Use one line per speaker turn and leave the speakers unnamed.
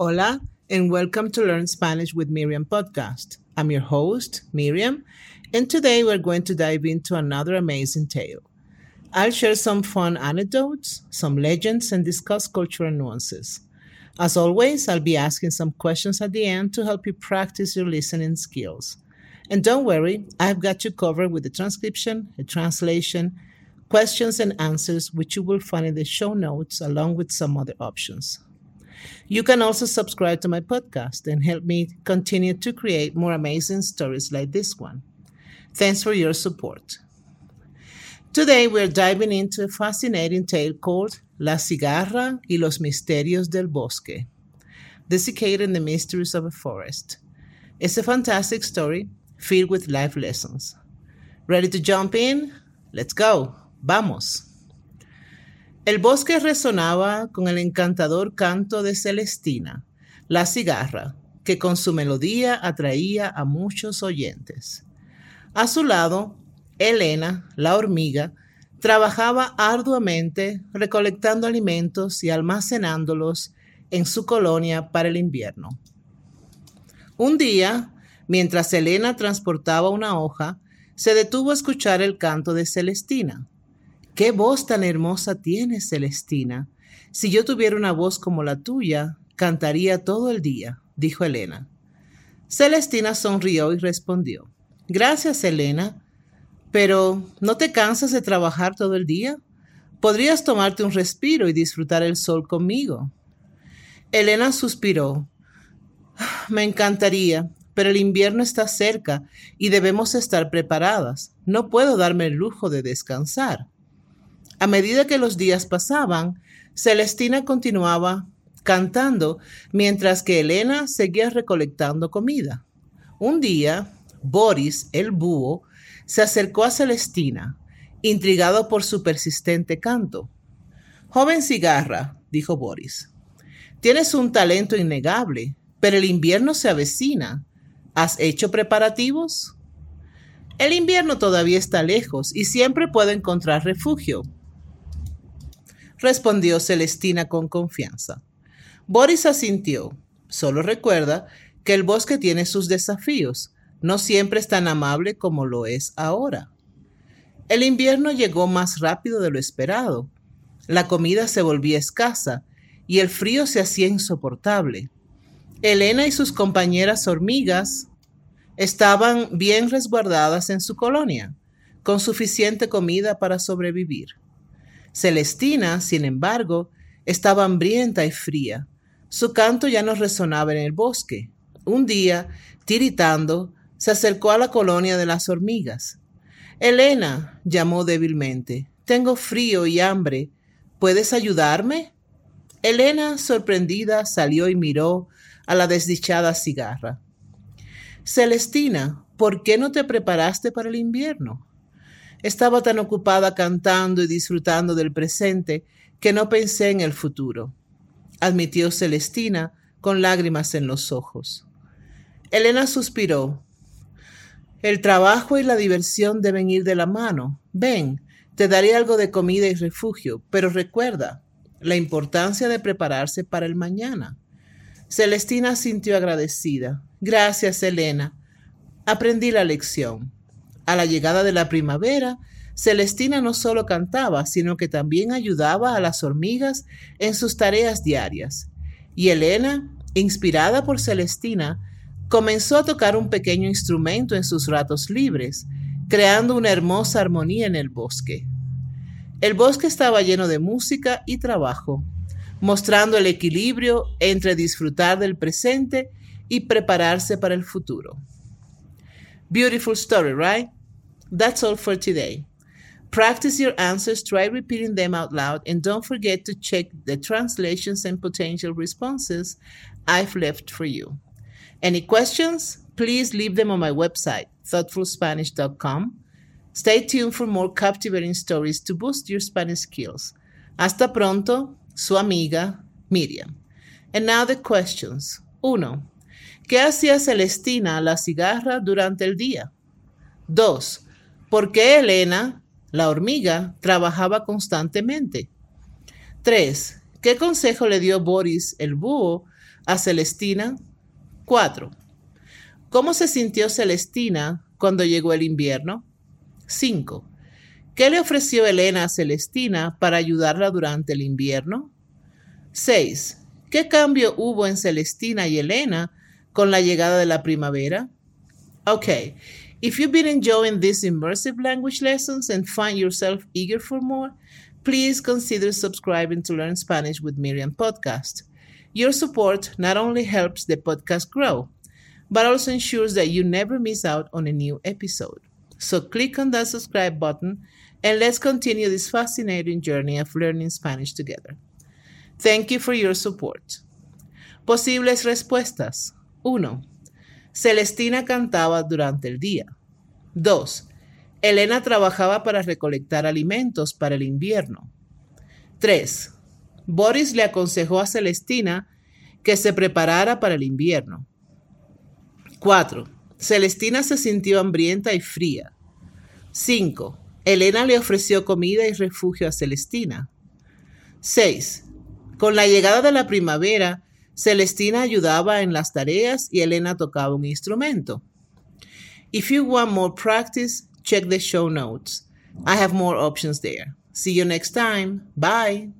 Hola, and welcome to Learn Spanish with Miriam podcast. I'm your host, Miriam, and today we're going to dive into another amazing tale. I'll share some fun anecdotes, some legends, and discuss cultural nuances. As always, I'll be asking some questions at the end to help you practice your listening skills. And don't worry, I've got you covered with the transcription, a translation, questions, and answers, which you will find in the show notes along with some other options. You can also subscribe to my podcast and help me continue to create more amazing stories like this one. Thanks for your support. Today we're diving into a fascinating tale called La cigarra y los misterios del bosque, Desiccating the Mysteries of a Forest. It's a fantastic story filled with life lessons. Ready to jump in? Let's go. Vamos. El bosque resonaba con el encantador canto de Celestina, la cigarra, que con su melodía atraía a muchos oyentes. A su lado, Elena, la hormiga, trabajaba arduamente recolectando alimentos y almacenándolos en su colonia para el invierno. Un día, mientras Elena transportaba una hoja, se detuvo a escuchar el canto de Celestina. Qué voz tan hermosa tienes, Celestina. Si yo tuviera una voz como la tuya, cantaría todo el día, dijo Elena. Celestina sonrió y respondió, Gracias, Elena, pero ¿no te cansas de trabajar todo el día? Podrías tomarte un respiro y disfrutar el sol conmigo. Elena suspiró. Me encantaría, pero el invierno está cerca y debemos estar preparadas. No puedo darme el lujo de descansar. A medida que los días pasaban, Celestina continuaba cantando mientras que Elena seguía recolectando comida. Un día, Boris, el búho, se acercó a Celestina, intrigado por su persistente canto. Joven cigarra, dijo Boris, tienes un talento innegable, pero el invierno se avecina. ¿Has hecho preparativos? El invierno todavía está lejos y siempre puedo encontrar refugio, respondió Celestina con confianza. Boris asintió. Solo recuerda que el bosque tiene sus desafíos. No siempre es tan amable como lo es ahora. El invierno llegó más rápido de lo esperado. La comida se volvía escasa y el frío se hacía insoportable. Elena y sus compañeras hormigas estaban bien resguardadas en su colonia, con suficiente comida para sobrevivir. Celestina, sin embargo, estaba hambrienta y fría. Su canto ya no resonaba en el bosque. Un día, tiritando, se acercó a la colonia de las hormigas. Elena, llamó débilmente, tengo frío y hambre. ¿Puedes ayudarme? Elena, sorprendida, salió y miró a la desdichada cigarra. Celestina, ¿por qué no te preparaste para el invierno? Estaba tan ocupada cantando y disfrutando del presente que no pensé en el futuro, admitió Celestina con lágrimas en los ojos. Elena suspiró. El trabajo y la diversión deben ir de la mano. Ven, te daré algo de comida y refugio, pero recuerda la importancia de prepararse para el mañana. Celestina sintió agradecida. Gracias, Elena. Aprendí la lección. A la llegada de la primavera, Celestina no solo cantaba, sino que también ayudaba a las hormigas en sus tareas diarias. Y Elena, inspirada por Celestina, comenzó a tocar un pequeño instrumento en sus ratos libres, creando una hermosa armonía en el bosque. El bosque estaba lleno de música y trabajo, mostrando el equilibrio entre disfrutar del presente y prepararse para el futuro. Beautiful story, right? That's all for today. Practice your answers, try repeating them out loud, and don't forget to check the translations and potential responses I've left for you. Any questions? Please leave them on my website, thoughtfulspanish.com. Stay tuned for more captivating stories to boost your Spanish skills. Hasta pronto, su amiga Miriam. And now the questions. Uno. ¿Qué hacía Celestina la cigarra durante el día? Dos. ¿Por qué Elena, la hormiga, trabajaba constantemente? 3. ¿Qué consejo le dio Boris, el búho, a Celestina? 4. ¿Cómo se sintió Celestina cuando llegó el invierno? 5. ¿Qué le ofreció Elena a Celestina para ayudarla durante el invierno? 6. ¿Qué cambio hubo en Celestina y Elena con la llegada de la primavera? Okay, if you've been enjoying these immersive language lessons and find yourself eager for more, please consider subscribing to Learn Spanish with Miriam podcast. Your support not only helps the podcast grow, but also ensures that you never miss out on a new episode. So click on that subscribe button and let's continue this fascinating journey of learning Spanish together. Thank you for your support. Posibles respuestas. 1. Celestina cantaba durante el día. 2. Elena trabajaba para recolectar alimentos para el invierno. 3. Boris le aconsejó a Celestina que se preparara para el invierno. 4. Celestina se sintió hambrienta y fría. 5. Elena le ofreció comida y refugio a Celestina. 6. Con la llegada de la primavera, Celestina ayudaba en las tareas y Elena tocaba un instrumento. If you want more practice, check the show notes. I have more options there. See you next time. Bye.